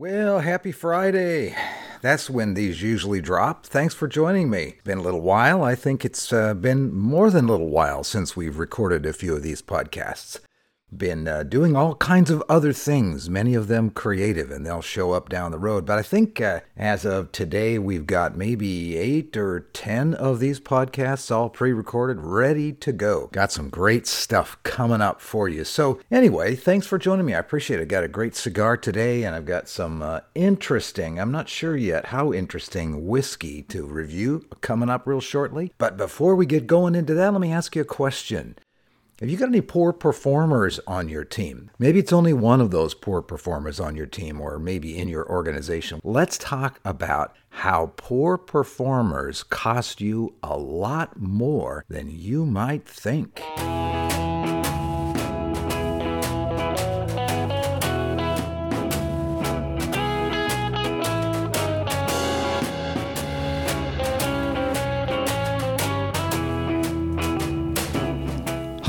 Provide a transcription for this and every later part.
Well, happy Friday. That's when these usually drop. Thanks for joining me. Been a little while. I think it's uh, been more than a little while since we've recorded a few of these podcasts been uh, doing all kinds of other things, many of them creative, and they'll show up down the road. But I think uh, as of today, we've got maybe eight or ten of these podcasts all pre recorded, ready to go. Got some great stuff coming up for you. So, anyway, thanks for joining me. I appreciate it. I got a great cigar today, and I've got some uh, interesting, I'm not sure yet how interesting whiskey to review coming up real shortly. But before we get going into that, let me ask you a question. Have you got any poor performers on your team? Maybe it's only one of those poor performers on your team or maybe in your organization. Let's talk about how poor performers cost you a lot more than you might think.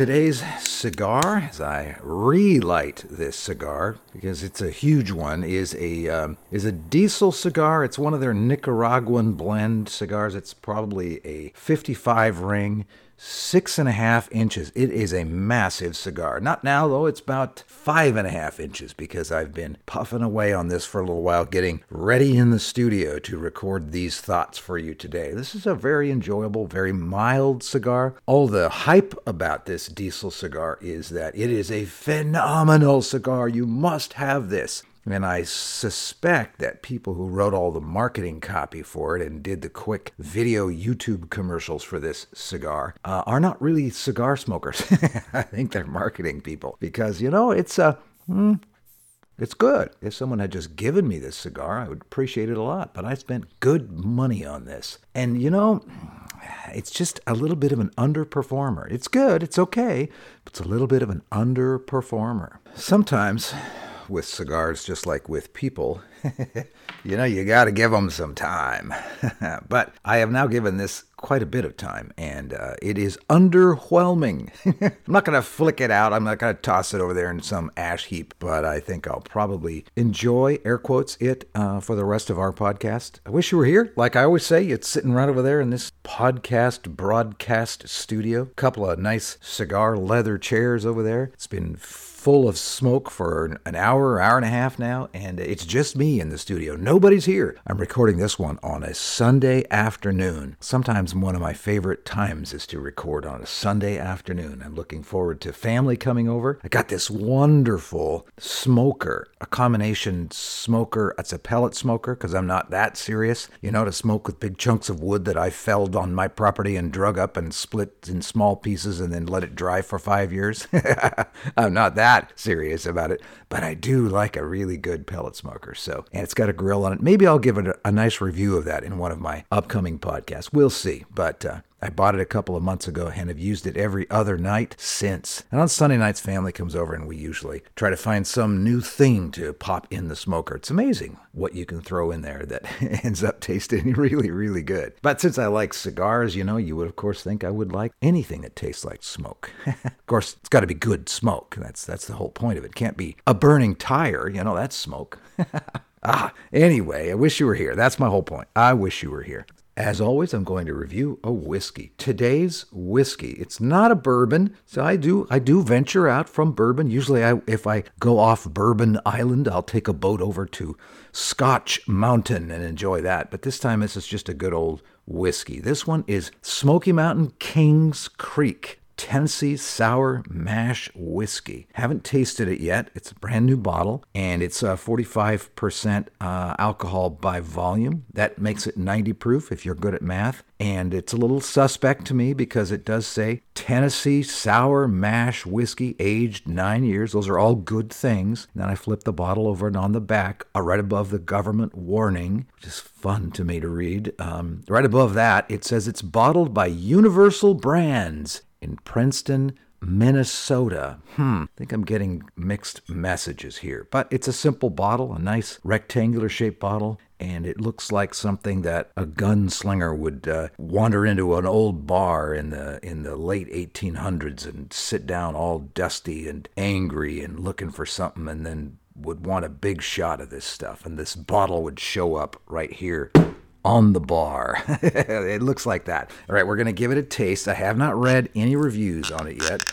Today's cigar, as I relight this cigar because it's a huge one, is a um, is a diesel cigar. It's one of their Nicaraguan blend cigars. It's probably a 55 ring six and a half inches. It is a massive cigar. Not now, though, it's about five and a half inches because I've been puffing away on this for a little while, getting ready in the studio to record these thoughts for you today. This is a very enjoyable, very mild cigar. All the hype about this diesel cigar is that it is a phenomenal cigar. You must have this. And I suspect that people who wrote all the marketing copy for it and did the quick video YouTube commercials for this cigar uh, are not really cigar smokers. I think they're marketing people because, you know, it's a. Uh, mm, it's good. If someone had just given me this cigar, I would appreciate it a lot. But I spent good money on this. And, you know, it's just a little bit of an underperformer. It's good, it's okay, but it's a little bit of an underperformer. Sometimes with cigars, just like with people, you know, you got to give them some time. but I have now given this quite a bit of time, and uh, it is underwhelming. I'm not going to flick it out. I'm not going to toss it over there in some ash heap, but I think I'll probably enjoy, air quotes, it uh, for the rest of our podcast. I wish you were here. Like I always say, it's sitting right over there in this podcast broadcast studio. Couple of nice cigar leather chairs over there. It's been full of smoke for an hour, hour and a half now, and it's just me in the studio. Nobody's here. I'm recording this one on a Sunday afternoon. Sometimes one of my favorite times is to record on a Sunday afternoon. I'm looking forward to family coming over. I got this wonderful smoker, a combination smoker. It's a pellet smoker because I'm not that serious, you know, to smoke with big chunks of wood that I felled on my property and drug up and split in small pieces and then let it dry for five years. I'm not that that serious about it, but I do like a really good pellet smoker. So, and it's got a grill on it. Maybe I'll give it a, a nice review of that in one of my upcoming podcasts. We'll see. But uh, I bought it a couple of months ago and have used it every other night since. And on Sunday nights, family comes over and we usually try to find some new thing to pop in the smoker. It's amazing what you can throw in there that ends up tasting really, really good. But since I like cigars, you know, you would of course think I would like anything that tastes like smoke. of course, it's got to be good smoke. That's that's the whole point of it. it can't be a burning tire, you know, that's smoke. ah, anyway, I wish you were here. That's my whole point. I wish you were here. As always, I'm going to review a whiskey. Today's whiskey. It's not a bourbon, so I do I do venture out from bourbon. Usually, I, if I go off Bourbon Island, I'll take a boat over to Scotch Mountain and enjoy that. But this time, this is just a good old whiskey. This one is Smoky Mountain Kings Creek Tennessee Sour Mash Whiskey. Haven't tasted it yet. It's a brand new bottle and it's uh, 45% uh, alcohol by volume. That makes it 90 proof if you're good at math. And it's a little suspect to me because it does say Tennessee Sour Mash Whiskey, aged nine years. Those are all good things. And then I flip the bottle over and on the back, uh, right above the government warning, which is fun to me to read. Um, right above that, it says it's bottled by Universal Brands in Princeton, Minnesota. Hmm, I think I'm getting mixed messages here. But it's a simple bottle, a nice rectangular shaped bottle, and it looks like something that a gunslinger would uh, wander into an old bar in the in the late 1800s and sit down all dusty and angry and looking for something and then would want a big shot of this stuff and this bottle would show up right here on the bar. it looks like that. All right, we're going to give it a taste. I have not read any reviews on it yet.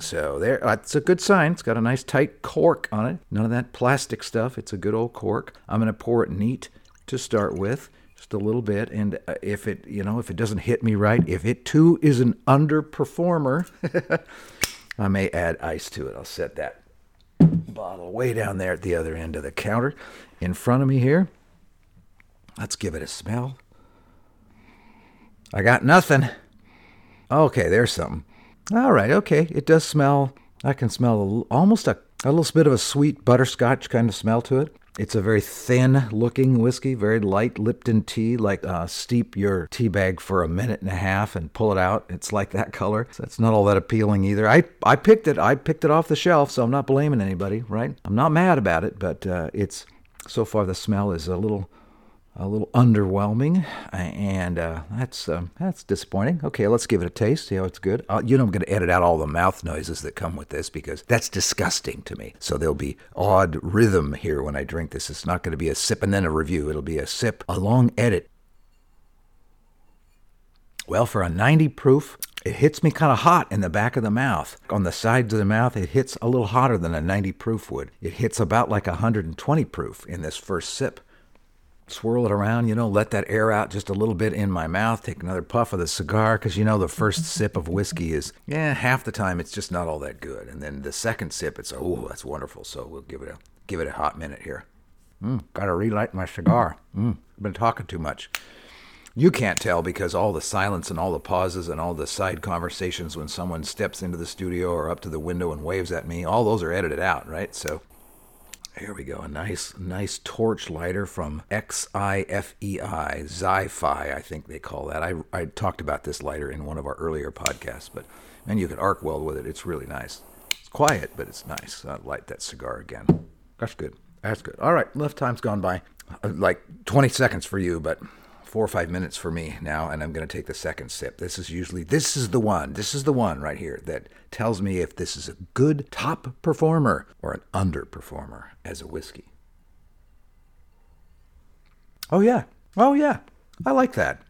So there, that's a good sign. It's got a nice tight cork on it. None of that plastic stuff. It's a good old cork. I'm going to pour it neat to start with, just a little bit. And uh, if it, you know, if it doesn't hit me right, if it too is an underperformer, I may add ice to it. I'll set that bottle way down there at the other end of the counter in front of me here. Let's give it a smell. I got nothing. Okay, there's something. All right, okay. It does smell. I can smell a, almost a, a little bit of a sweet butterscotch kind of smell to it. It's a very thin looking whiskey, very light Lipton tea, like uh, steep your tea bag for a minute and a half and pull it out. It's like that color. So it's not all that appealing either. I, I picked it. I picked it off the shelf, so I'm not blaming anybody, right? I'm not mad about it, but uh, it's so far the smell is a little a little underwhelming, and uh, that's uh, that's disappointing. Okay, let's give it a taste. See how it's good. Uh, you know, I'm going to edit out all the mouth noises that come with this because that's disgusting to me. So there'll be odd rhythm here when I drink this. It's not going to be a sip and then a review. It'll be a sip, a long edit. Well, for a 90 proof, it hits me kind of hot in the back of the mouth. On the sides of the mouth, it hits a little hotter than a 90 proof would. It hits about like a 120 proof in this first sip swirl it around, you know, let that air out just a little bit in my mouth, take another puff of the cigar, because you know the first sip of whiskey is, yeah, half the time it's just not all that good. And then the second sip, it's, oh, that's wonderful. So we'll give it a, give it a hot minute here. Mm, gotta relight my cigar. Mm, been talking too much. You can't tell because all the silence and all the pauses and all the side conversations when someone steps into the studio or up to the window and waves at me, all those are edited out, right? So here we go. A nice, nice torch lighter from XIFEI, Xi-Fi, I think they call that. I, I talked about this lighter in one of our earlier podcasts, but and you can arc weld with it. It's really nice. It's quiet, but it's nice. I'll light that cigar again. That's good. That's good. All right, left time's gone by. Uh, like 20 seconds for you, but four or five minutes for me now, and I'm going to take the second sip. This is usually, this is the one, this is the one right here that tells me if this is a good top performer or an underperformer as a whiskey. Oh, yeah. Oh, yeah. I like that.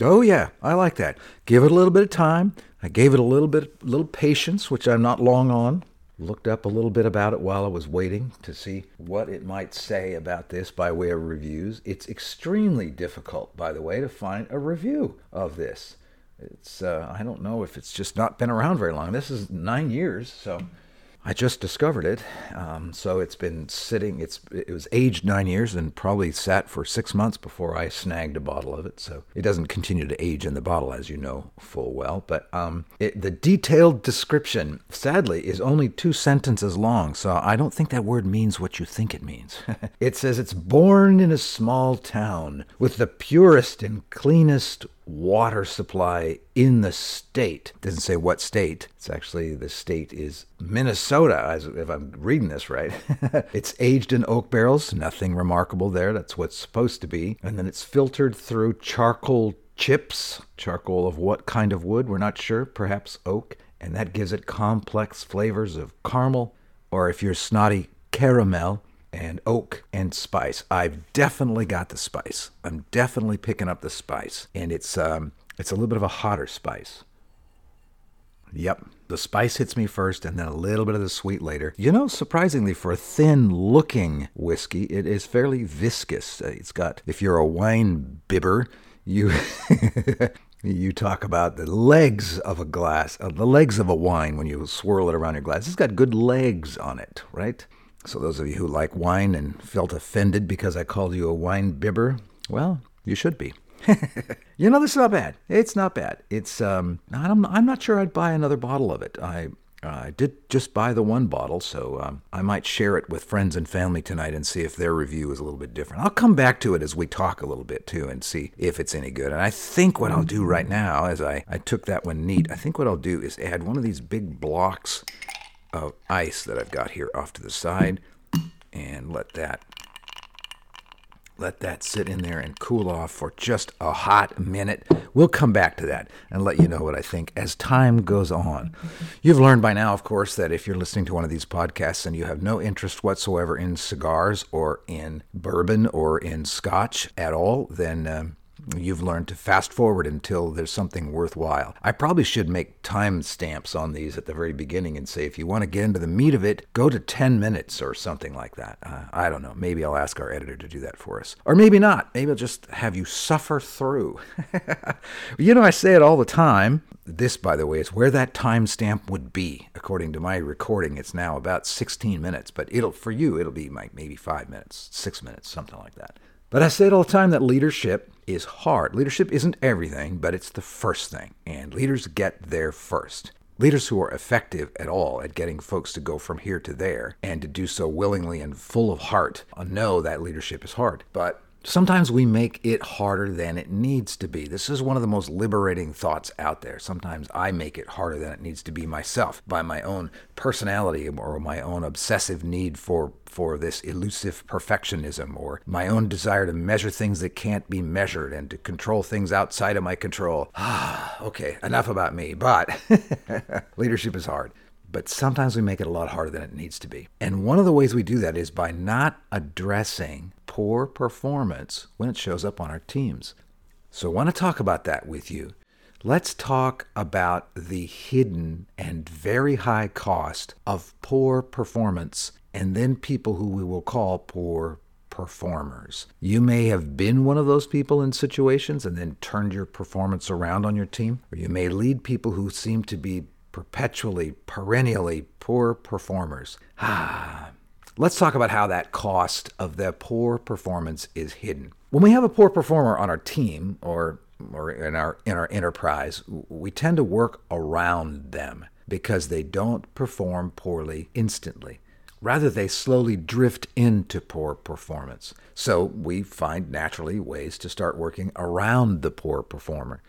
Oh, yeah. I like that. Give it a little bit of time. I gave it a little bit, little patience, which I'm not long on looked up a little bit about it while I was waiting to see what it might say about this by way of reviews. It's extremely difficult, by the way, to find a review of this. It's uh, I don't know if it's just not been around very long. This is nine years, so I just discovered it, um, so it's been sitting. It's it was aged nine years and probably sat for six months before I snagged a bottle of it. So it doesn't continue to age in the bottle, as you know full well. But um, it, the detailed description, sadly, is only two sentences long. So I don't think that word means what you think it means. it says it's born in a small town with the purest and cleanest water supply in the state. It doesn't say what state. It's actually the state is Minnesota, as if I'm reading this right. it's aged in oak barrels, nothing remarkable there. That's what's supposed to be. And then it's filtered through charcoal chips. Charcoal of what kind of wood? We're not sure. Perhaps oak. And that gives it complex flavors of caramel, or if you're snotty, caramel and oak and spice. I've definitely got the spice. I'm definitely picking up the spice, and it's um, it's a little bit of a hotter spice. Yep, the spice hits me first, and then a little bit of the sweet later. You know, surprisingly, for a thin-looking whiskey, it is fairly viscous. Uh, it's got, if you're a wine bibber, you You talk about the legs of a glass, uh, the legs of a wine when you swirl it around your glass. It's got good legs on it, right? So, those of you who like wine and felt offended because I called you a wine bibber, well, you should be. you know, this is not bad. It's not bad. It's um, I'm I'm not sure I'd buy another bottle of it. I I did just buy the one bottle, so um, I might share it with friends and family tonight and see if their review is a little bit different. I'll come back to it as we talk a little bit too and see if it's any good. And I think what I'll do right now, as I, I took that one neat, I think what I'll do is add one of these big blocks of ice that I've got here off to the side and let that let that sit in there and cool off for just a hot minute. We'll come back to that and let you know what I think as time goes on. You've learned by now, of course, that if you're listening to one of these podcasts and you have no interest whatsoever in cigars or in bourbon or in scotch at all, then. Um, you've learned to fast forward until there's something worthwhile. I probably should make time stamps on these at the very beginning and say if you want to get into the meat of it, go to 10 minutes or something like that. Uh, I don't know. Maybe I'll ask our editor to do that for us. Or maybe not. Maybe I'll just have you suffer through. you know, I say it all the time. This, by the way, is where that timestamp would be. According to my recording, it's now about 16 minutes, but it'll for you, it'll be like maybe five minutes, six minutes, something like that. But I say it all the time that leadership is hard. Leadership isn't everything, but it's the first thing, and leaders get there first. Leaders who are effective at all at getting folks to go from here to there and to do so willingly and full of heart uh, know that leadership is hard. But Sometimes we make it harder than it needs to be. This is one of the most liberating thoughts out there. Sometimes I make it harder than it needs to be myself by my own personality or my own obsessive need for for this elusive perfectionism or my own desire to measure things that can't be measured and to control things outside of my control. Ah, okay, enough about me, but leadership is hard but sometimes we make it a lot harder than it needs to be. And one of the ways we do that is by not addressing poor performance when it shows up on our teams. So I want to talk about that with you. Let's talk about the hidden and very high cost of poor performance and then people who we will call poor performers. You may have been one of those people in situations and then turned your performance around on your team, or you may lead people who seem to be perpetually, perennially poor performers. Ah, Let's talk about how that cost of the poor performance is hidden. When we have a poor performer on our team or or in our in our enterprise, we tend to work around them because they don't perform poorly instantly. Rather, they slowly drift into poor performance. So we find naturally ways to start working around the poor performer.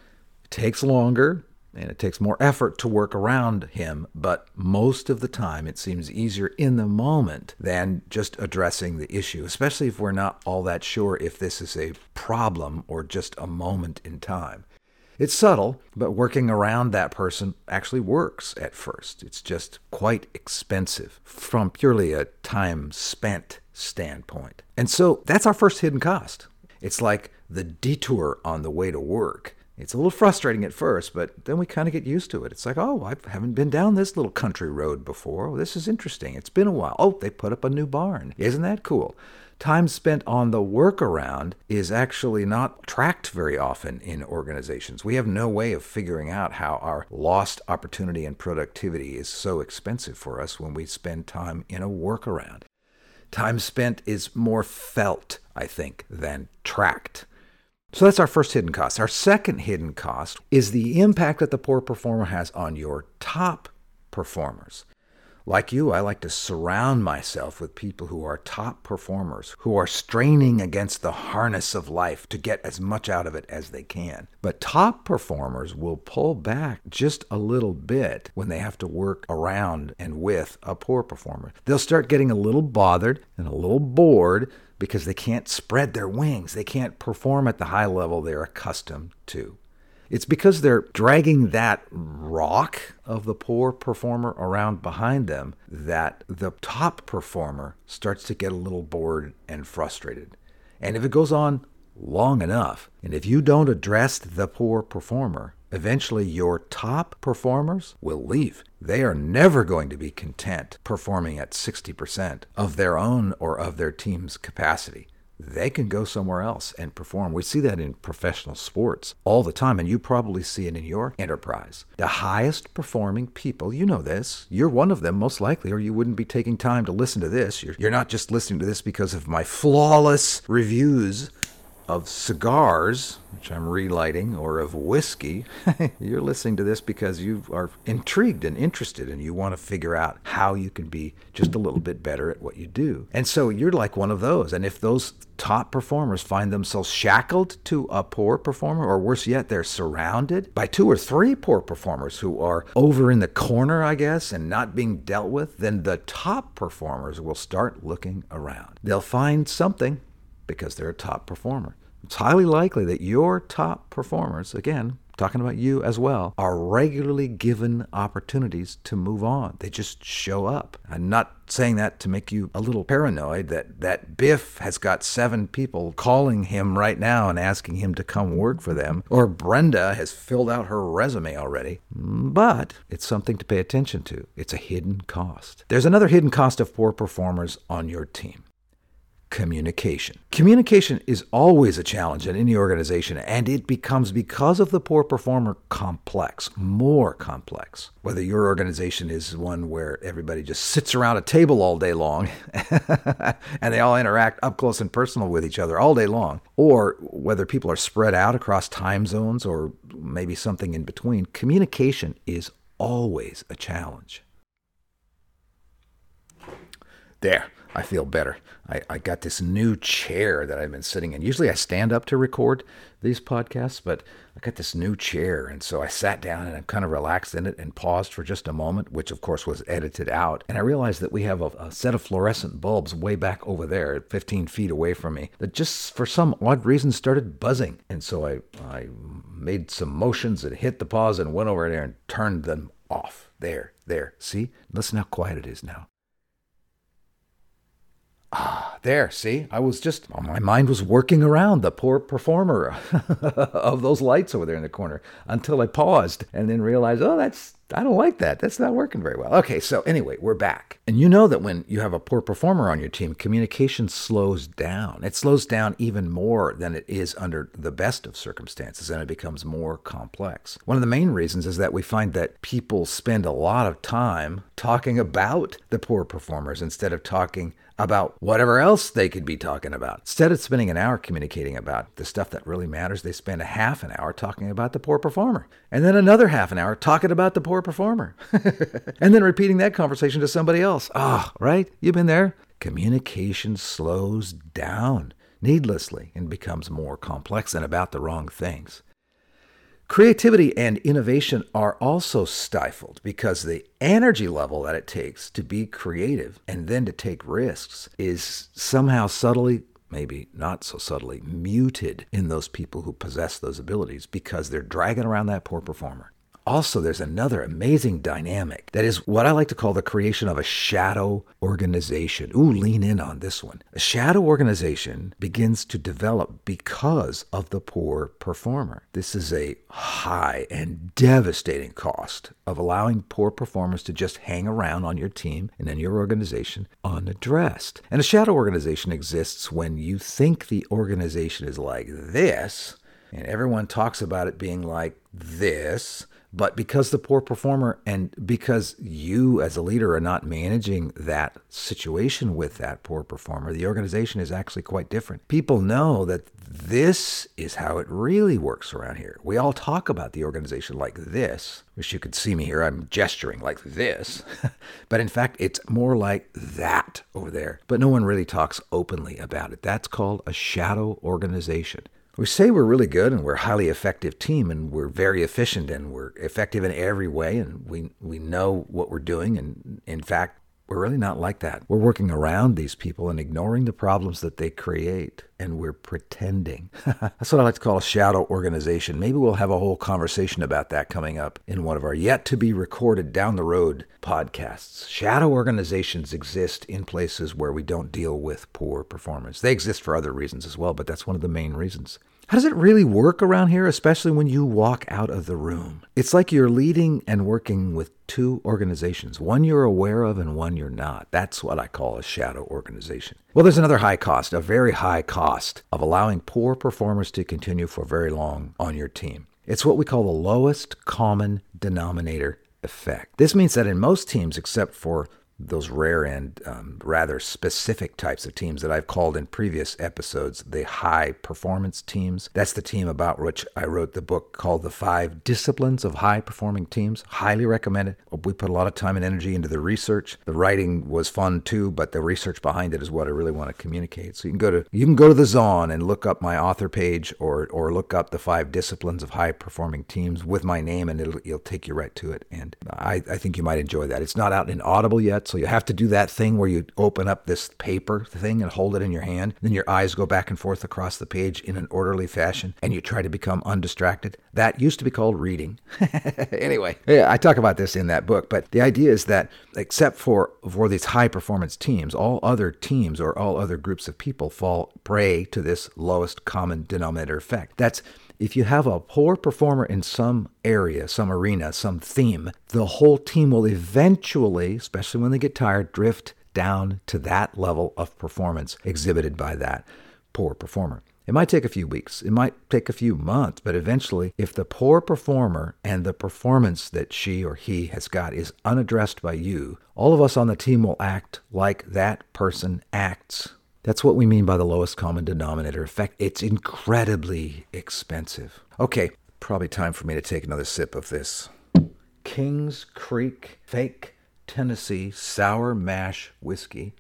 It takes longer, and it takes more effort to work around him, but most of the time it seems easier in the moment than just addressing the issue, especially if we're not all that sure if this is a problem or just a moment in time. It's subtle, but working around that person actually works at first. It's just quite expensive from purely a time spent standpoint. And so that's our first hidden cost. It's like the detour on the way to work it's a little frustrating at first, but then we kind of get used to it. It's like, oh, I haven't been down this little country road before. This is interesting. It's been a while. Oh, they put up a new barn. Isn't that cool? Time spent on the workaround is actually not tracked very often in organizations. We have no way of figuring out how our lost opportunity and productivity is so expensive for us when we spend time in a workaround. Time spent is more felt, I think, than tracked. So that's our first hidden cost. Our second hidden cost is the impact that the poor performer has on your top performers. Like you, I like to surround myself with people who are top performers, who are straining against the harness of life to get as much out of it as they can. But top performers will pull back just a little bit when they have to work around and with a poor performer. They'll start getting a little bothered and a little bored because they can't spread their wings. They can't perform at the high level they're accustomed to. It's because they're dragging that rock of the poor performer around behind them that the top performer starts to get a little bored and frustrated. And if it goes on long enough, and if you don't address the poor performer, eventually your top performers will leave. They are never going to be content performing at 60% of their own or of their team's capacity. they can go somewhere else and perform. We see that in professional sports all the time, and you probably see it in your enterprise. The highest performing people, you know this, you're one of them most likely, or you wouldn't be taking time to listen to this. You're, you're not just listening to this because of my flawless reviews of cigars, which I'm relighting, or of whiskey, you're listening to this because you are intrigued and interested and you want to figure out how you can be just a little bit better at what you do. And so you're like one of those. And if those top performers find themselves shackled to a poor performer, or worse yet, they're surrounded by two or three poor performers who are over in the corner, I guess, and not being dealt with, then the top performers will start looking around. They'll find something because they're a top performer. It's highly likely that your top performers, again, talking about you as well, are regularly given opportunities to move on. They just show up. I'm not saying that to make you a little paranoid that, that Biff has got seven people calling him right now and asking him to come work for them, or Brenda has filled out her resume already. But it's something to pay attention to. It's a hidden cost. There's another hidden cost of poor performers on your team communication. Communication is always a challenge in any organization, and it becomes, because of the poor performer, complex, more complex. Whether your organization is one where everybody just sits around a table all day long and they all interact up close and personal with each other all day long, or whether people are spread out across time zones or maybe something in between, communication is always a challenge. There. I feel better. I, I got this new chair that I've been sitting in. Usually I stand up to record these podcasts, but I got this new chair. And so I sat down and I'm kind of relaxed in it and paused for just a moment, which of course was edited out. And I realized that we have a, a set of fluorescent bulbs way back over there, 15 feet away from me, that just for some odd reason started buzzing. And so I, I made some motions and hit the pause and went over there and turned them off. There, there. See? Listen how quiet it is now. Ah, there, see? I was just, my mind was working around the poor performer of those lights over there in the corner until I paused and then realized, oh, that's, I don't like that. That's not working very well. Okay, so anyway, we're back. And you know that when you have a poor performer on your team, communication slows down. It slows down even more than it is under the best of circumstances, and it becomes more complex. One of the main reasons is that we find that people spend a lot of time talking about the poor performers instead of talking about whatever else they could be talking about. Instead of spending an hour communicating about the stuff that really matters, they spend a half an hour talking about the poor performer, and then another half an hour talking about the poor performer, and then repeating that conversation to somebody else. Ah, oh, right? You've been there. Communication slows down needlessly and becomes more complex and about the wrong things. Creativity and innovation are also stifled because the energy level that it takes to be creative and then to take risks is somehow subtly, maybe not so subtly, muted in those people who possess those abilities because they're dragging around that poor performer. Also, there's another amazing dynamic that is what I like to call the creation of a shadow organization. Ooh, lean in on this one. A shadow organization begins to develop because of the poor performer. This is a high and devastating cost of allowing poor performers to just hang around on your team and in your organization unaddressed. And a shadow organization exists when you think the organization is like this, and everyone talks about it being like this but because the poor performer and because you as a leader are not managing that situation with that poor performer, the organization is actually quite different. People know that this is how it really works around here. We all talk about the organization like this. Wish you could see me here. I'm gesturing like this. but in fact, it's more like that over there. But no one really talks openly about it. That's called a shadow organization we say we're really good and we're a highly effective team and we're very efficient and we're effective in every way and we we know what we're doing and in fact we're really not like that. We're working around these people and ignoring the problems that they create, and we're pretending. That's what I like to call a shadow organization. Maybe we'll have a whole conversation about that coming up in one of our yet to be recorded down the road podcasts. Shadow organizations exist in places where we don't deal with poor performance. They exist for other reasons as well, but that's one of the main reasons. How does it really work around here, especially when you walk out of the room? It's like you're leading and working with two organizations one you're aware of and one you're not. That's what I call a shadow organization. Well, there's another high cost, a very high cost of allowing poor performers to continue for very long on your team. It's what we call the lowest common denominator effect. This means that in most teams, except for those rare and um, rather specific types of teams that I've called in previous episodes the high performance teams. That's the team about which I wrote the book called The Five Disciplines of High Performing Teams. Highly recommended. We put a lot of time and energy into the research. The writing was fun too, but the research behind it is what I really want to communicate. So you can go to you can go to the Zon and look up my author page or or look up the five disciplines of high performing teams with my name and it'll it'll take you right to it. And I, I think you might enjoy that. It's not out in Audible yet so you have to do that thing where you open up this paper thing and hold it in your hand. Then your eyes go back and forth across the page in an orderly fashion and you try to become undistracted. That used to be called reading. anyway, yeah, I talk about this in that book, but the idea is that except for for these high performance teams, all other teams or all other groups of people fall prey to this lowest common denominator effect. That's if you have a poor performer in some area, some arena, some theme, the whole team will eventually, especially when they get tired, drift down to that level of performance exhibited by that poor performer. It might take a few weeks, it might take a few months, but eventually, if the poor performer and the performance that she or he has got is unaddressed by you, all of us on the team will act like that person acts. That's what we mean by the lowest common denominator effect. It's incredibly expensive. Okay, probably time for me to take another sip of this Kings Creek Fake Tennessee Sour Mash Whiskey.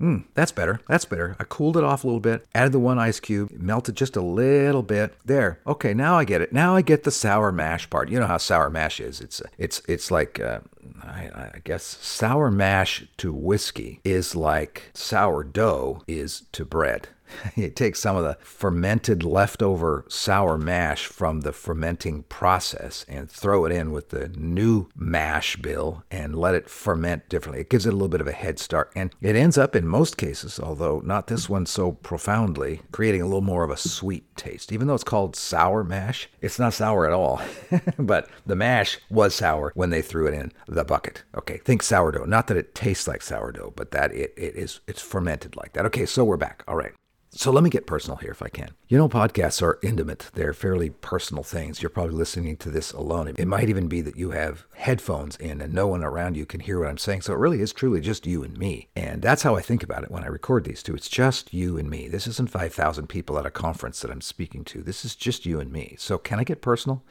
Mm, that's better. That's better. I cooled it off a little bit, added the one ice cube, melted just a little bit. There. Okay, now I get it. Now I get the sour mash part. You know how sour mash is. It's it's it's like uh, I, I guess sour mash to whiskey is like sourdough is to bread. you take some of the fermented leftover sour mash from the fermenting process and throw it in with the new mash bill and let it ferment differently. It gives it a little bit of a head start. And it ends up, in most cases, although not this one so profoundly, creating a little more of a sweet taste. Even though it's called sour mash, it's not sour at all. but the mash was sour when they threw it in the bucket. Okay, think sourdough. Not that it tastes like sourdough, but that it, it is it's fermented like that. Okay, so we're back. All right. So let me get personal here if I can. You know, podcasts are intimate. They're fairly personal things. You're probably listening to this alone. It might even be that you have headphones in and no one around you can hear what I'm saying. So it really is truly just you and me. And that's how I think about it when I record these two. It's just you and me. This isn't 5,000 people at a conference that I'm speaking to. This is just you and me. So can I get personal?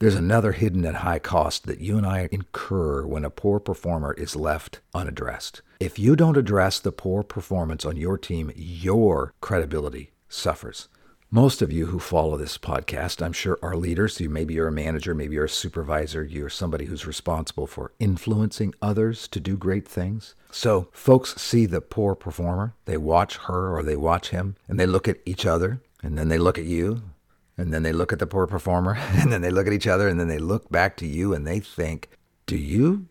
There's another hidden and high cost that you and I incur when a poor performer is left unaddressed. If you don't address the poor performance on your team, your credibility suffers. Most of you who follow this podcast, I'm sure, are leaders. You maybe you're a manager, maybe you're a supervisor, you're somebody who's responsible for influencing others to do great things. So folks see the poor performer, they watch her or they watch him, and they look at each other, and then they look at you, and then they look at the poor performer, and then they look at each other, and then they look back to you and they think, Do you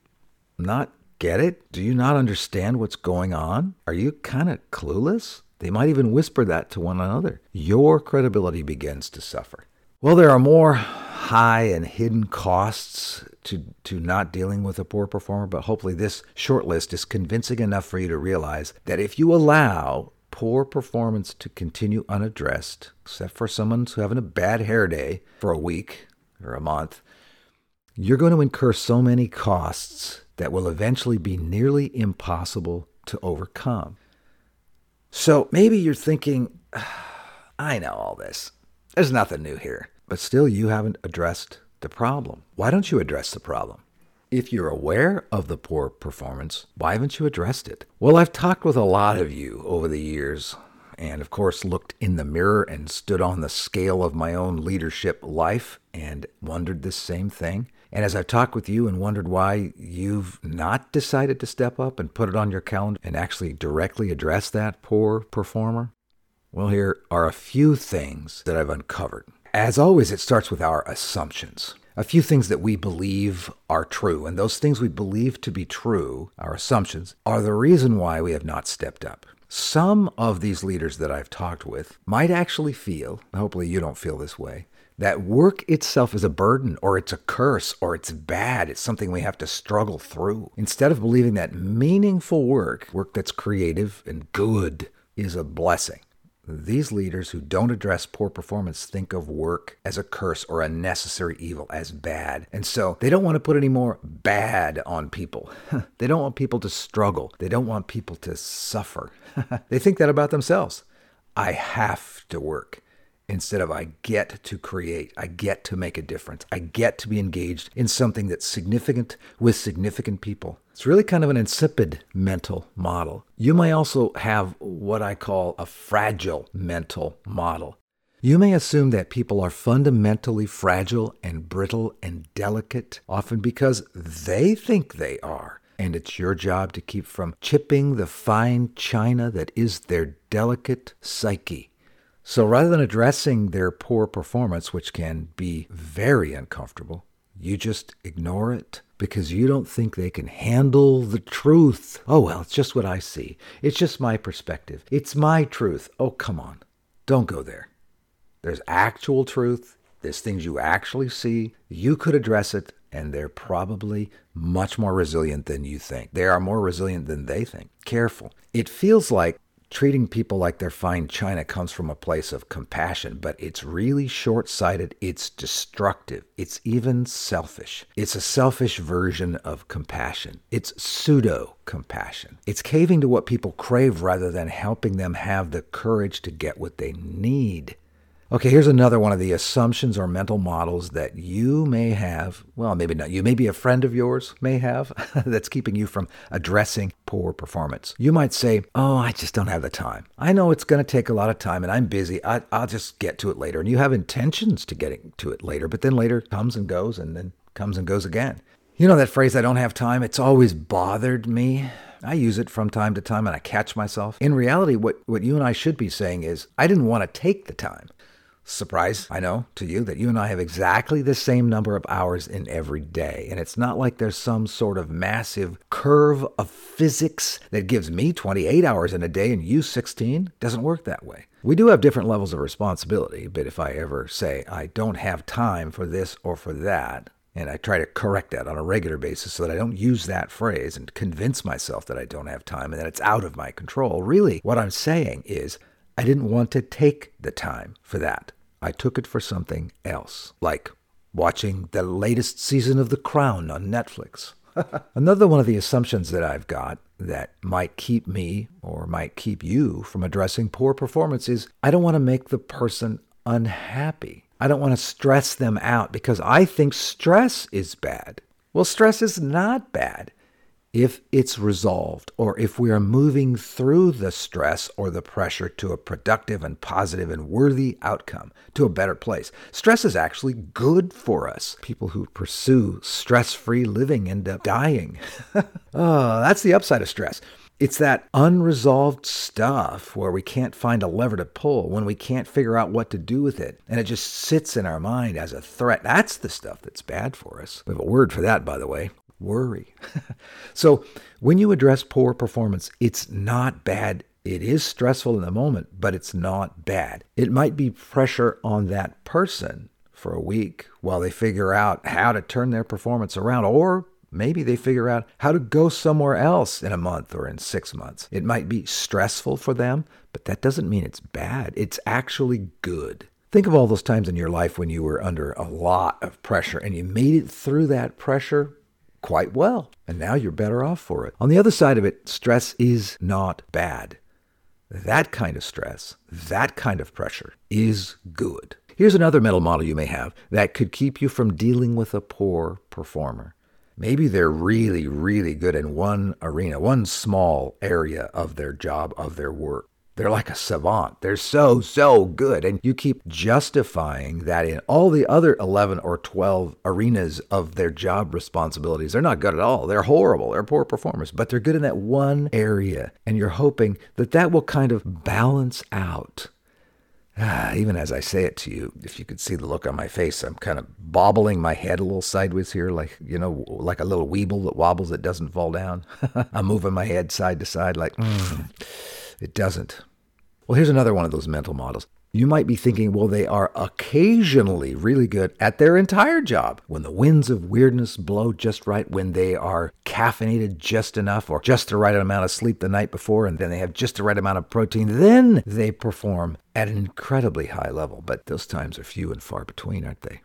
not get it? Do you not understand what's going on? Are you kind of clueless? They might even whisper that to one another. Your credibility begins to suffer. Well, there are more high and hidden costs to, to not dealing with a poor performer, but hopefully this short list is convincing enough for you to realize that if you allow poor performance to continue unaddressed, except for someone having a bad hair day for a week or a month, you're going to incur so many costs that will eventually be nearly impossible to overcome. So maybe you're thinking, I know all this. There's nothing new here. But still, you haven't addressed the problem. Why don't you address the problem? If you're aware of the poor performance, why haven't you addressed it? Well, I've talked with a lot of you over the years, and of course, looked in the mirror and stood on the scale of my own leadership life and wondered the same thing. And as I've talked with you and wondered why you've not decided to step up and put it on your calendar and actually directly address that poor performer, well, here are a few things that I've uncovered. As always, it starts with our assumptions a few things that we believe are true. And those things we believe to be true, our assumptions, are the reason why we have not stepped up. Some of these leaders that I've talked with might actually feel, hopefully you don't feel this way, that work itself is a burden or it's a curse or it's bad. It's something we have to struggle through. Instead of believing that meaningful work, work that's creative and good, is a blessing. These leaders who don't address poor performance think of work as a curse or a necessary evil, as bad. And so they don't want to put any more bad on people. they don't want people to struggle. They don't want people to suffer. they think that about themselves. I have to work instead of I get to create, I get to make a difference, I get to be engaged in something that's significant with significant people. It's really kind of an insipid mental model. You may also have what I call a fragile mental model. You may assume that people are fundamentally fragile and brittle and delicate, often because they think they are. And it's your job to keep from chipping the fine china that is their delicate psyche. So rather than addressing their poor performance, which can be very uncomfortable, you just ignore it because you don't think they can handle the truth. Oh, well, it's just what I see. It's just my perspective. It's my truth. Oh, come on. Don't go there. There's actual truth. There's things you actually see. You could address it, and they're probably much more resilient than you think. They are more resilient than they think. Careful. It feels like treating people like they're fine china comes from a place of compassion, but it's really short sighted. It's destructive. It's even selfish. It's a selfish version of compassion. It's pseudo compassion. It's caving to what people crave rather than helping them have the courage to get what they need. Okay, here's another one of the assumptions or mental models that you may have. Well, maybe not you. Maybe a friend of yours may have that's keeping you from addressing poor performance. You might say, Oh, I just don't have the time. I know it's going to take a lot of time and I'm busy. I, will just get to it later. And you have intentions to getting to it later, but then later comes and goes and then comes and goes again. You know that phrase, I don't have time? It's always bothered me. I use it from time to time and I catch myself. In reality, what, what you and I should be saying is, I didn't want to take the time. Surprise, I know, to you that you and I have exactly the same number of hours in every day. And it's not like there's some sort of massive curve of physics that gives me 28 hours in a day and you 16. Doesn't work that way. We do have different levels of responsibility, but if I ever say I don't have time for this or for that, and I try to correct that on a regular basis so that I don't use that phrase and convince myself that I don't have time and that it's out of my control. Really, what I'm saying is I didn't want to take the time for that. I took it for something else, like watching the latest season of The Crown on Netflix. Another one of the assumptions that I've got that might keep me or might keep you from addressing poor performance is I don't want to make the person unhappy. I don't want to stress them out because I think stress is bad. Well, stress is not bad if it's resolved or if we are moving through the stress or the pressure to a productive and positive and worthy outcome, to a better place. Stress is actually good for us. People who pursue stress free living end up dying. oh, that's the upside of stress. It's that unresolved stuff where we can't find a lever to pull, when we can't figure out what to do with it, and it just sits in our mind as a threat. That's the stuff that's bad for us. We have a word for that, by the way worry. so when you address poor performance, it's not bad. It is stressful in the moment, but it's not bad. It might be pressure on that person for a week while they figure out how to turn their performance around, or maybe they figure out how to go somewhere else in a month or in six months. It might be stressful for them, but that doesn't mean it's bad. It's actually good. Think of all those times in your life when you were under a lot of pressure and you made it through that pressure quite well, and now you're better off for it. On the other side of it, stress is not bad. That kind of stress, that kind of pressure is good. Here's another mental model you may have that could keep you from dealing with a poor performer. Maybe they're really, really good in one arena, one small area of their job, of their work. They're like a savant. They're so, so good. And you keep justifying that in all the other 11 or 12 arenas of their job responsibilities. They're not good at all. They're horrible. They're poor performers, but they're good in that one area. And you're hoping that that will kind of balance out. Ah, even as I say it to you, if you could see the look on my face, I'm kind of bobbling my head a little sideways here, like, you know, like a little weeble that wobbles that doesn't fall down. I'm moving my head side to side, like, mm, it doesn't. Well, here's another one of those mental models. You might be thinking, well, they are occasionally really good at their entire job. When the winds of weirdness blow just right, when they are caffeinated just enough or just the right amount of sleep the night before, and then they have just the right amount of protein, then they perform at an incredibly high level. But those times are few and far between, aren't they?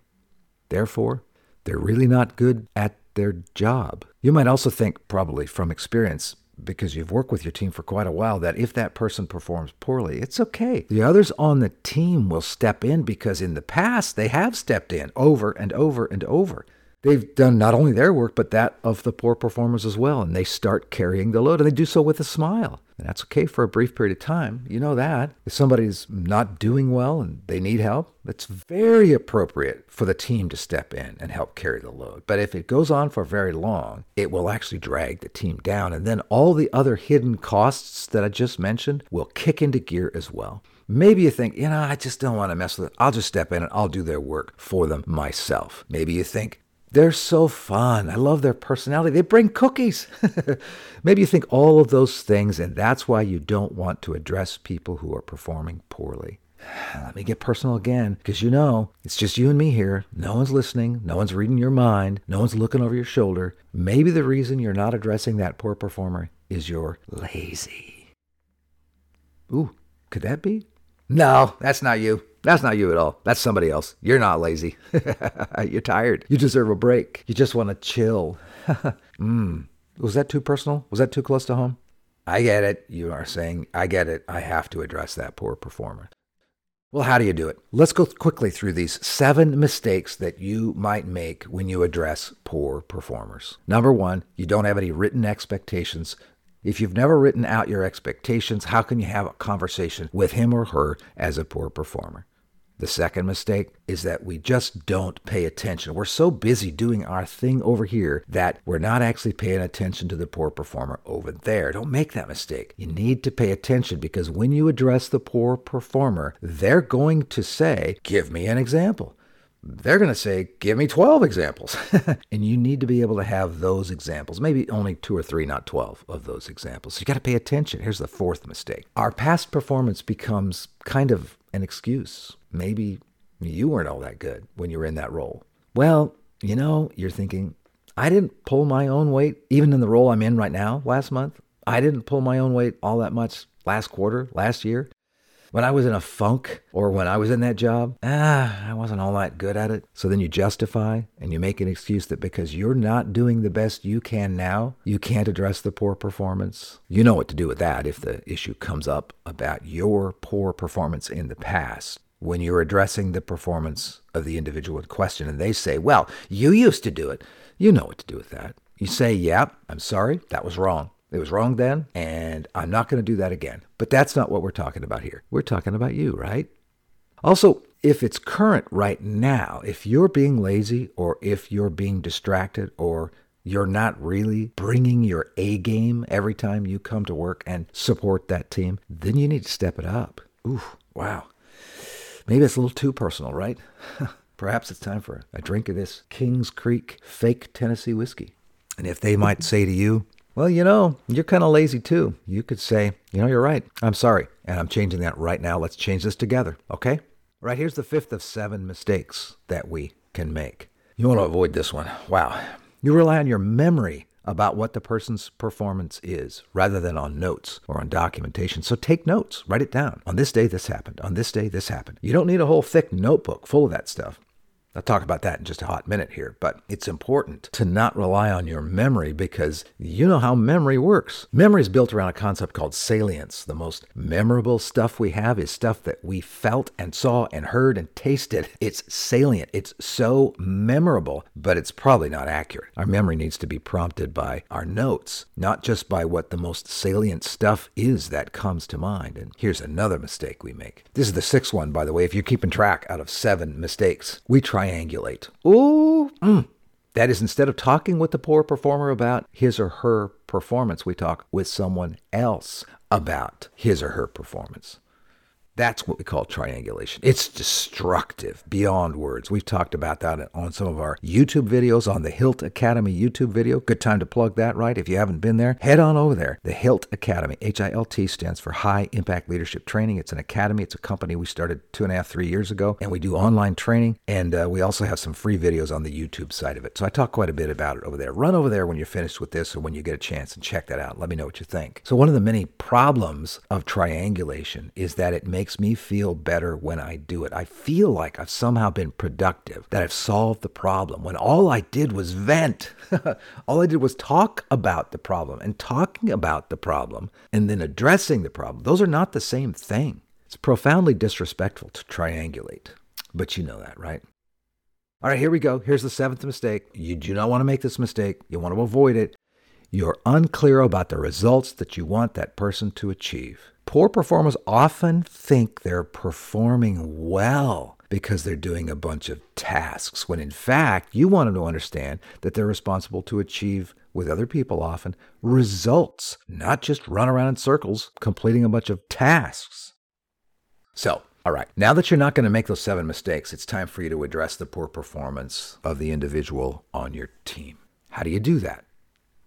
Therefore, they're really not good at their job. You might also think, probably from experience, because you've worked with your team for quite a while, that if that person performs poorly, it's okay. The others on the team will step in because in the past they have stepped in over and over and over. They've done not only their work, but that of the poor performers as well. And they start carrying the load, and they do so with a smile. And that's okay for a brief period of time. You know that. If somebody's not doing well and they need help, it's very appropriate for the team to step in and help carry the load. But if it goes on for very long, it will actually drag the team down. And then all the other hidden costs that I just mentioned will kick into gear as well. Maybe you think, you know, I just don't want to mess with it. I'll just step in and I'll do their work for them myself. Maybe you think, they're so fun. I love their personality. They bring cookies. Maybe you think all of those things, and that's why you don't want to address people who are performing poorly. Let me get personal again, because you know, it's just you and me here. No one's listening. No one's reading your mind. No one's looking over your shoulder. Maybe the reason you're not addressing that poor performer is you're lazy. Ooh, could that be? No, that's not you. That's not you at all. That's somebody else. You're not lazy. You're tired. You deserve a break. You just want to chill. mm. Was that too personal? Was that too close to home? I get it. You are saying, I get it. I have to address that poor performer. Well, how do you do it? Let's go quickly through these seven mistakes that you might make when you address poor performers. Number one, you don't have any written expectations if you've never written out your expectations, how can you have a conversation with him or her as a poor performer? The second mistake is that we just don't pay attention. We're so busy doing our thing over here that we're not actually paying attention to the poor performer over there. Don't make that mistake. You need to pay attention because when you address the poor performer, they're going to say, Give me an example they're going to say, Give me 12 examples. and you need to be able to have those examples, maybe only two or three, not 12 of those examples. So you got to pay attention. Here's the fourth mistake our past performance becomes kind of an excuse. Maybe you weren't all that good when you were in that role. Well, you know, you're thinking, I didn't pull my own weight, even in the role I'm in right now last month. I didn't pull my own weight all that much last quarter, last year. When I was in a funk or when I was in that job, ah, I wasn't all that good at it. So then you justify and you make an excuse that because you're not doing the best you can now, you can't address the poor performance. You know what to do with that if the issue comes up about your poor performance in the past when you're addressing the performance of the individual in question and they say, Well, you used to do it, you know what to do with that. You say, Yeah, I'm sorry, that was wrong. It was wrong then, and I'm not going to do that again. But that's not what we're talking about here. We're talking about you, right? Also, if it's current right now, if you're being lazy or if you're being distracted or you're not really bringing your A game every time you come to work and support that team, then you need to step it up. Ooh, wow. Maybe it's a little too personal, right? Perhaps it's time for a drink of this King's Creek fake Tennessee whiskey. And if they might say to you, well, you know, you're kind of lazy too. You could say, you know, you're right. I'm sorry. And I'm changing that right now. Let's change this together, okay? Right, here's the fifth of seven mistakes that we can make. You want to avoid this one. Wow. You rely on your memory about what the person's performance is rather than on notes or on documentation. So take notes, write it down. On this day, this happened. On this day, this happened. You don't need a whole thick notebook full of that stuff. I'll talk about that in just a hot minute here, but it's important to not rely on your memory because you know how memory works. Memory is built around a concept called salience. The most memorable stuff we have is stuff that we felt and saw and heard and tasted. It's salient. It's so memorable, but it's probably not accurate. Our memory needs to be prompted by our notes, not just by what the most salient stuff is that comes to mind. And here's another mistake we make. This is the sixth one, by the way, if you're keeping track out of seven mistakes. We try triangulate. Ooh, mm. That is, instead of talking with the poor performer about his or her performance, we talk with someone else about his or her performance. That's what we call triangulation. It's destructive beyond words. We've talked about that on some of our YouTube videos on the Hilt Academy YouTube video. Good time to plug that, right? If you haven't been there, head on over there. The Hilt Academy, H I L T, stands for High Impact Leadership Training. It's an academy, it's a company we started two and a half, three years ago, and we do online training. And uh, we also have some free videos on the YouTube side of it. So I talk quite a bit about it over there. Run over there when you're finished with this or when you get a chance and check that out. Let me know what you think. So, one of the many problems of triangulation is that it makes me feel better when I do it. I feel like I've somehow been productive, that I've solved the problem when all I did was vent. all I did was talk about the problem and talking about the problem and then addressing the problem. Those are not the same thing. It's profoundly disrespectful to triangulate. But you know that, right? All right, here we go. Here's the seventh mistake. You do not want to make this mistake. You want to avoid it. You're unclear about the results that you want that person to achieve. Poor performers often think they're performing well because they're doing a bunch of tasks, when in fact, you want them to understand that they're responsible to achieve, with other people often, results, not just run around in circles completing a bunch of tasks. So, all right, now that you're not going to make those seven mistakes, it's time for you to address the poor performance of the individual on your team. How do you do that?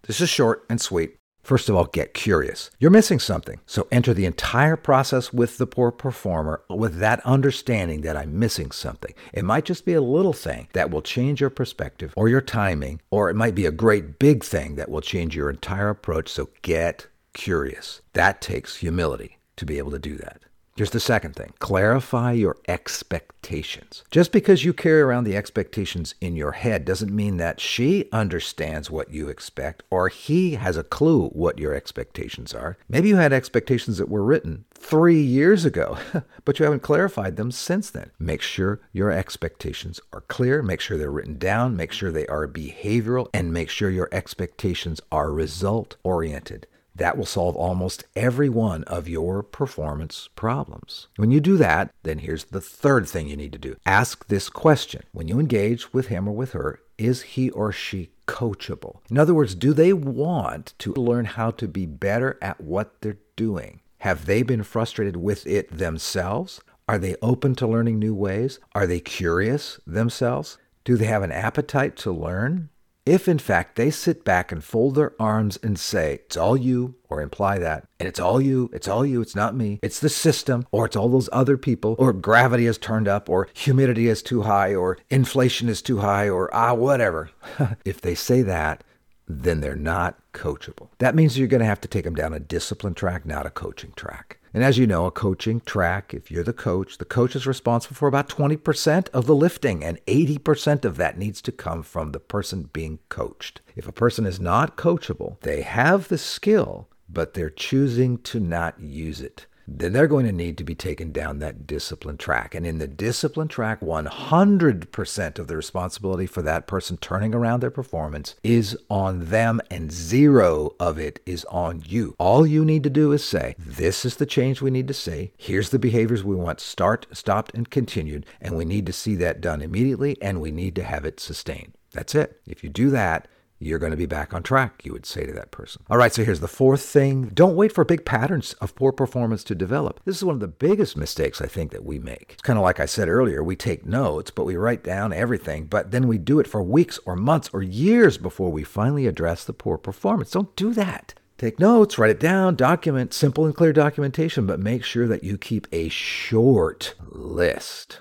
This is short and sweet. First of all, get curious. You're missing something. So enter the entire process with the poor performer with that understanding that I'm missing something. It might just be a little thing that will change your perspective or your timing, or it might be a great big thing that will change your entire approach. So get curious. That takes humility to be able to do that. Here's the second thing clarify your expectations. Just because you carry around the expectations in your head doesn't mean that she understands what you expect or he has a clue what your expectations are. Maybe you had expectations that were written three years ago, but you haven't clarified them since then. Make sure your expectations are clear, make sure they're written down, make sure they are behavioral, and make sure your expectations are result oriented. That will solve almost every one of your performance problems. When you do that, then here's the third thing you need to do ask this question. When you engage with him or with her, is he or she coachable? In other words, do they want to learn how to be better at what they're doing? Have they been frustrated with it themselves? Are they open to learning new ways? Are they curious themselves? Do they have an appetite to learn? If in fact they sit back and fold their arms and say, it's all you, or imply that, and it's all you, it's all you, it's not me, it's the system, or it's all those other people, or gravity has turned up, or humidity is too high, or inflation is too high, or ah, whatever. if they say that, then they're not coachable. That means you're going to have to take them down a discipline track, not a coaching track. And as you know, a coaching track, if you're the coach, the coach is responsible for about 20% of the lifting, and 80% of that needs to come from the person being coached. If a person is not coachable, they have the skill, but they're choosing to not use it then they're going to need to be taken down that discipline track. And in the discipline track, 100% of the responsibility for that person turning around their performance is on them, and zero of it is on you. All you need to do is say, This is the change we need to see. Here's the behaviors we want start, stopped, and continued. And we need to see that done immediately, and we need to have it sustained. That's it. If you do that, you're going to be back on track, you would say to that person. All right, so here's the fourth thing. Don't wait for big patterns of poor performance to develop. This is one of the biggest mistakes I think that we make. It's kind of like I said earlier, we take notes, but we write down everything, but then we do it for weeks or months or years before we finally address the poor performance. Don't do that. Take notes, write it down, document, simple and clear documentation, but make sure that you keep a short list.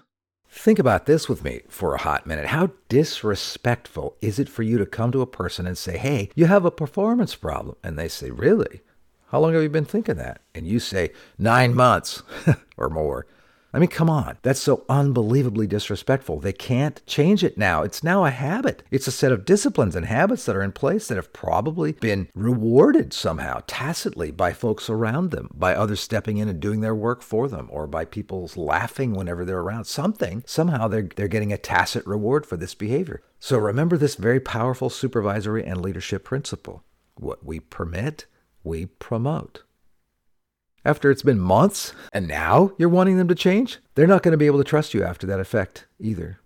Think about this with me for a hot minute. How disrespectful is it for you to come to a person and say, hey, you have a performance problem? And they say, really? How long have you been thinking that? And you say, nine months or more. I mean, come on. That's so unbelievably disrespectful. They can't change it now. It's now a habit. It's a set of disciplines and habits that are in place that have probably been rewarded somehow, tacitly, by folks around them, by others stepping in and doing their work for them, or by people's laughing whenever they're around. Something, somehow they're, they're getting a tacit reward for this behavior. So remember this very powerful supervisory and leadership principle. What we permit, we promote after it's been months and now you're wanting them to change, they're not going to be able to trust you after that effect either.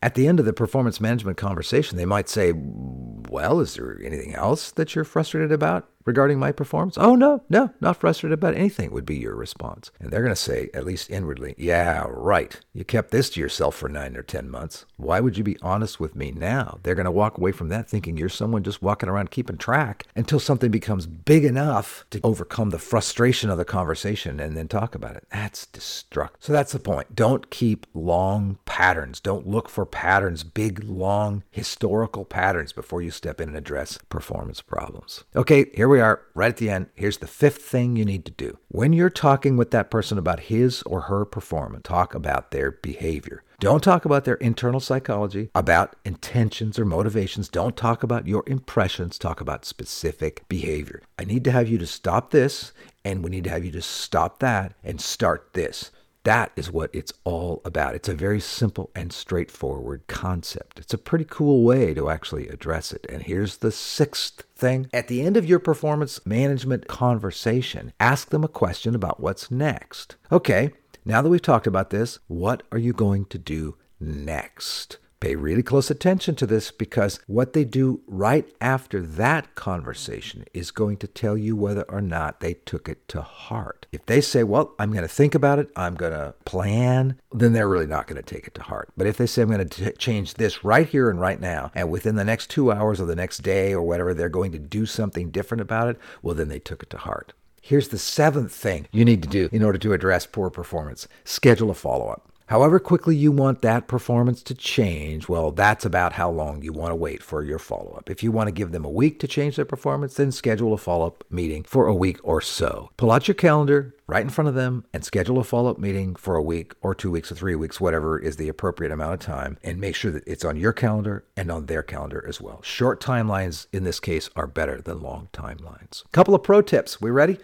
At the end of the performance management conversation, they might say, Well, is there anything else that you're frustrated about regarding my performance? Oh, no, no, not frustrated about anything would be your response. And they're going to say, at least inwardly, yeah, right. You kept this to yourself for nine or 10 months. Why would you be honest with me now? They're going to walk away from that thinking you're someone just walking around keeping track until something becomes big enough to overcome the frustration of the conversation and then talk about it. That's destructive. So that's the point. Don't keep long patterns. Don't look for patterns, big, long, historical patterns before you step in and address performance problems. Okay, here we are, right at the end. Here's the fifth thing you need to do. When you're talking with that person about his or her performance, talk about their behavior. Don't talk about their internal psychology, about intentions or motivations. Don't talk about your impressions. Talk about specific behavior. I need to have you to stop this, and we need to have you to stop that and start this. That is what it's all about. It's a very simple and straightforward concept. It's a pretty cool way to actually address it. And here's the sixth thing. At the end of your performance management conversation, ask them a question about what's next. Okay, now that we've talked about this, what are you going to do next? Pay really close attention to this because what they do right after that conversation is going to tell you whether or not they took it to heart. If they say, Well, I'm going to think about it, I'm going to plan, then they're really not going to take it to heart. But if they say, I'm going to change this right here and right now, and within the next two hours or the next day or whatever, they're going to do something different about it, well, then they took it to heart. Here's the seventh thing you need to do in order to address poor performance schedule a follow up. However quickly you want that performance to change, well, that's about how long you want to wait for your follow up. If you want to give them a week to change their performance, then schedule a follow up meeting for a week or so. Pull out your calendar right in front of them and schedule a follow up meeting for a week or two weeks or three weeks, whatever is the appropriate amount of time, and make sure that it's on your calendar and on their calendar as well. Short timelines in this case are better than long timelines. Couple of pro tips. We ready?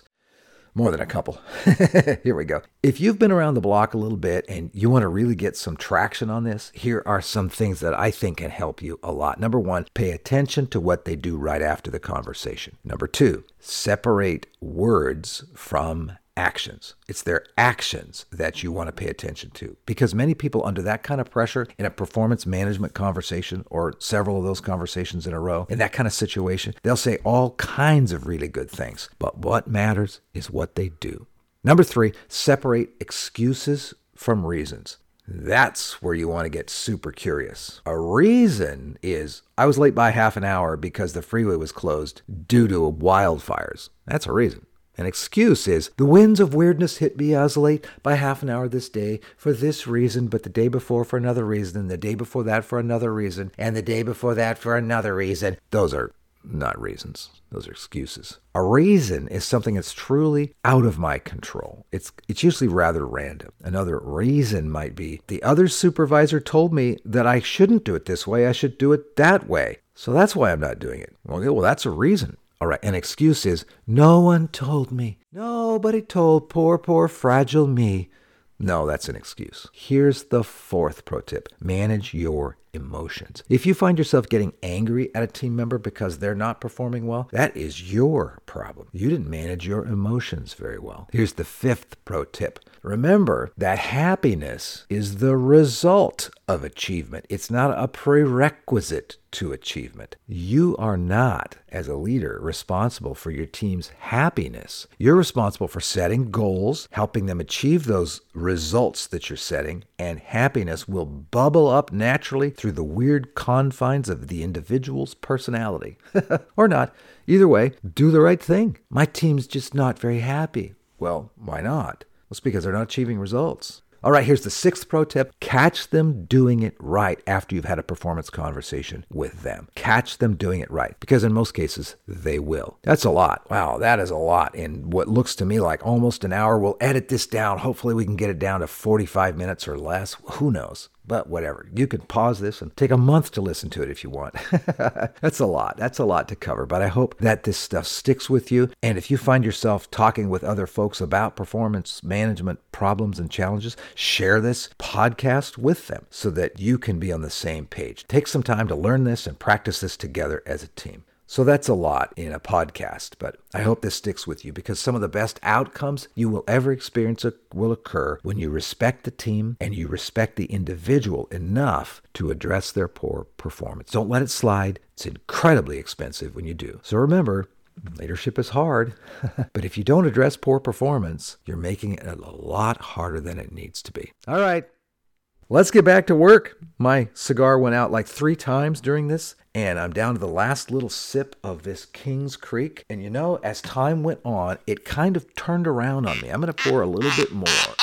More than a couple. here we go. If you've been around the block a little bit and you want to really get some traction on this, here are some things that I think can help you a lot. Number one, pay attention to what they do right after the conversation. Number two, separate words from actions. It's their actions that you want to pay attention to because many people, under that kind of pressure in a performance management conversation or several of those conversations in a row, in that kind of situation, they'll say all kinds of really good things. But what matters is what they do. Number three, separate excuses from reasons. That's where you want to get super curious. A reason is I was late by half an hour because the freeway was closed due to wildfires. That's a reason. An excuse is the winds of weirdness hit me as late by half an hour this day for this reason, but the day before for another reason, and the day before that for another reason, and the day before that for another reason. Those are not reasons. Those are excuses. A reason is something that's truly out of my control. It's it's usually rather random. Another reason might be the other supervisor told me that I shouldn't do it this way, I should do it that way. So that's why I'm not doing it. Okay, well that's a reason. All right, an excuse is no one told me. Nobody told poor, poor, fragile me. No, that's an excuse. Here's the fourth pro tip manage your emotions. If you find yourself getting angry at a team member because they're not performing well, that is your problem. You didn't manage your emotions very well. Here's the fifth pro tip Remember that happiness is the result of achievement, it's not a prerequisite to achievement. You are not, as a leader, responsible for your team's happiness. You're responsible for setting goals, helping them achieve those results that you're setting, and happiness will bubble up naturally through the weird confines of the individual's personality. or not. Either way, do the right thing. My team's just not very happy. Well, why not? Well, it's because they're not achieving results. All right, here's the sixth pro tip catch them doing it right after you've had a performance conversation with them. Catch them doing it right because in most cases, they will. That's a lot. Wow, that is a lot in what looks to me like almost an hour. We'll edit this down. Hopefully, we can get it down to 45 minutes or less. Who knows? But whatever. You can pause this and take a month to listen to it if you want. That's a lot. That's a lot to cover. But I hope that this stuff sticks with you. And if you find yourself talking with other folks about performance management problems and challenges, share this podcast with them so that you can be on the same page. Take some time to learn this and practice this together as a team. So that's a lot in a podcast, but I hope this sticks with you because some of the best outcomes you will ever experience will occur when you respect the team and you respect the individual enough to address their poor performance. Don't let it slide. It's incredibly expensive when you do. So remember, Leadership is hard, but if you don't address poor performance, you're making it a lot harder than it needs to be. All right, let's get back to work. My cigar went out like three times during this, and I'm down to the last little sip of this King's Creek. And you know, as time went on, it kind of turned around on me. I'm going to pour a little bit more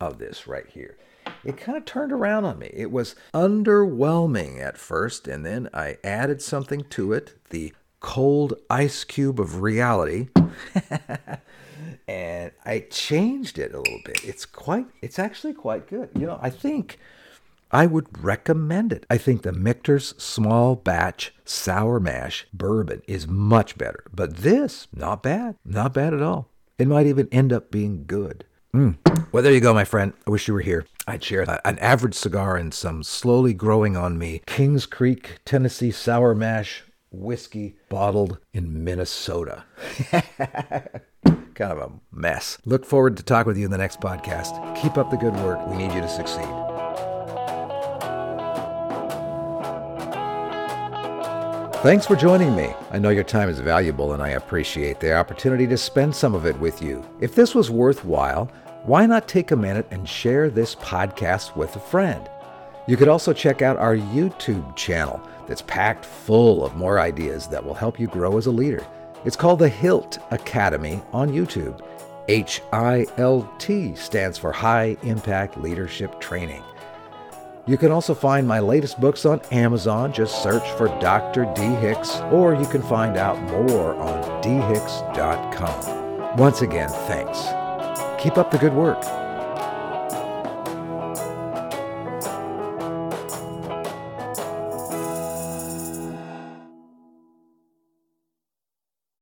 of this right here it kind of turned around on me. It was underwhelming at first, and then I added something to it the cold ice cube of reality. and I changed it a little bit. It's quite, it's actually quite good. You know, I think I would recommend it. I think the Michter's small batch sour mash bourbon is much better, but this, not bad, not bad at all. It might even end up being good. Mm. Well, there you go, my friend. I wish you were here. I'd share an average cigar and some slowly growing on me King's Creek, Tennessee sour mash whiskey bottled in Minnesota. kind of a mess. Look forward to talk with you in the next podcast. Keep up the good work. We need you to succeed. Thanks for joining me. I know your time is valuable and I appreciate the opportunity to spend some of it with you. If this was worthwhile, why not take a minute and share this podcast with a friend? You could also check out our YouTube channel that's packed full of more ideas that will help you grow as a leader. It's called the HILT Academy on YouTube. H I L T stands for High Impact Leadership Training. You can also find my latest books on Amazon. Just search for Dr. D. Hicks, or you can find out more on dhicks.com. Once again, thanks. Keep up the good work.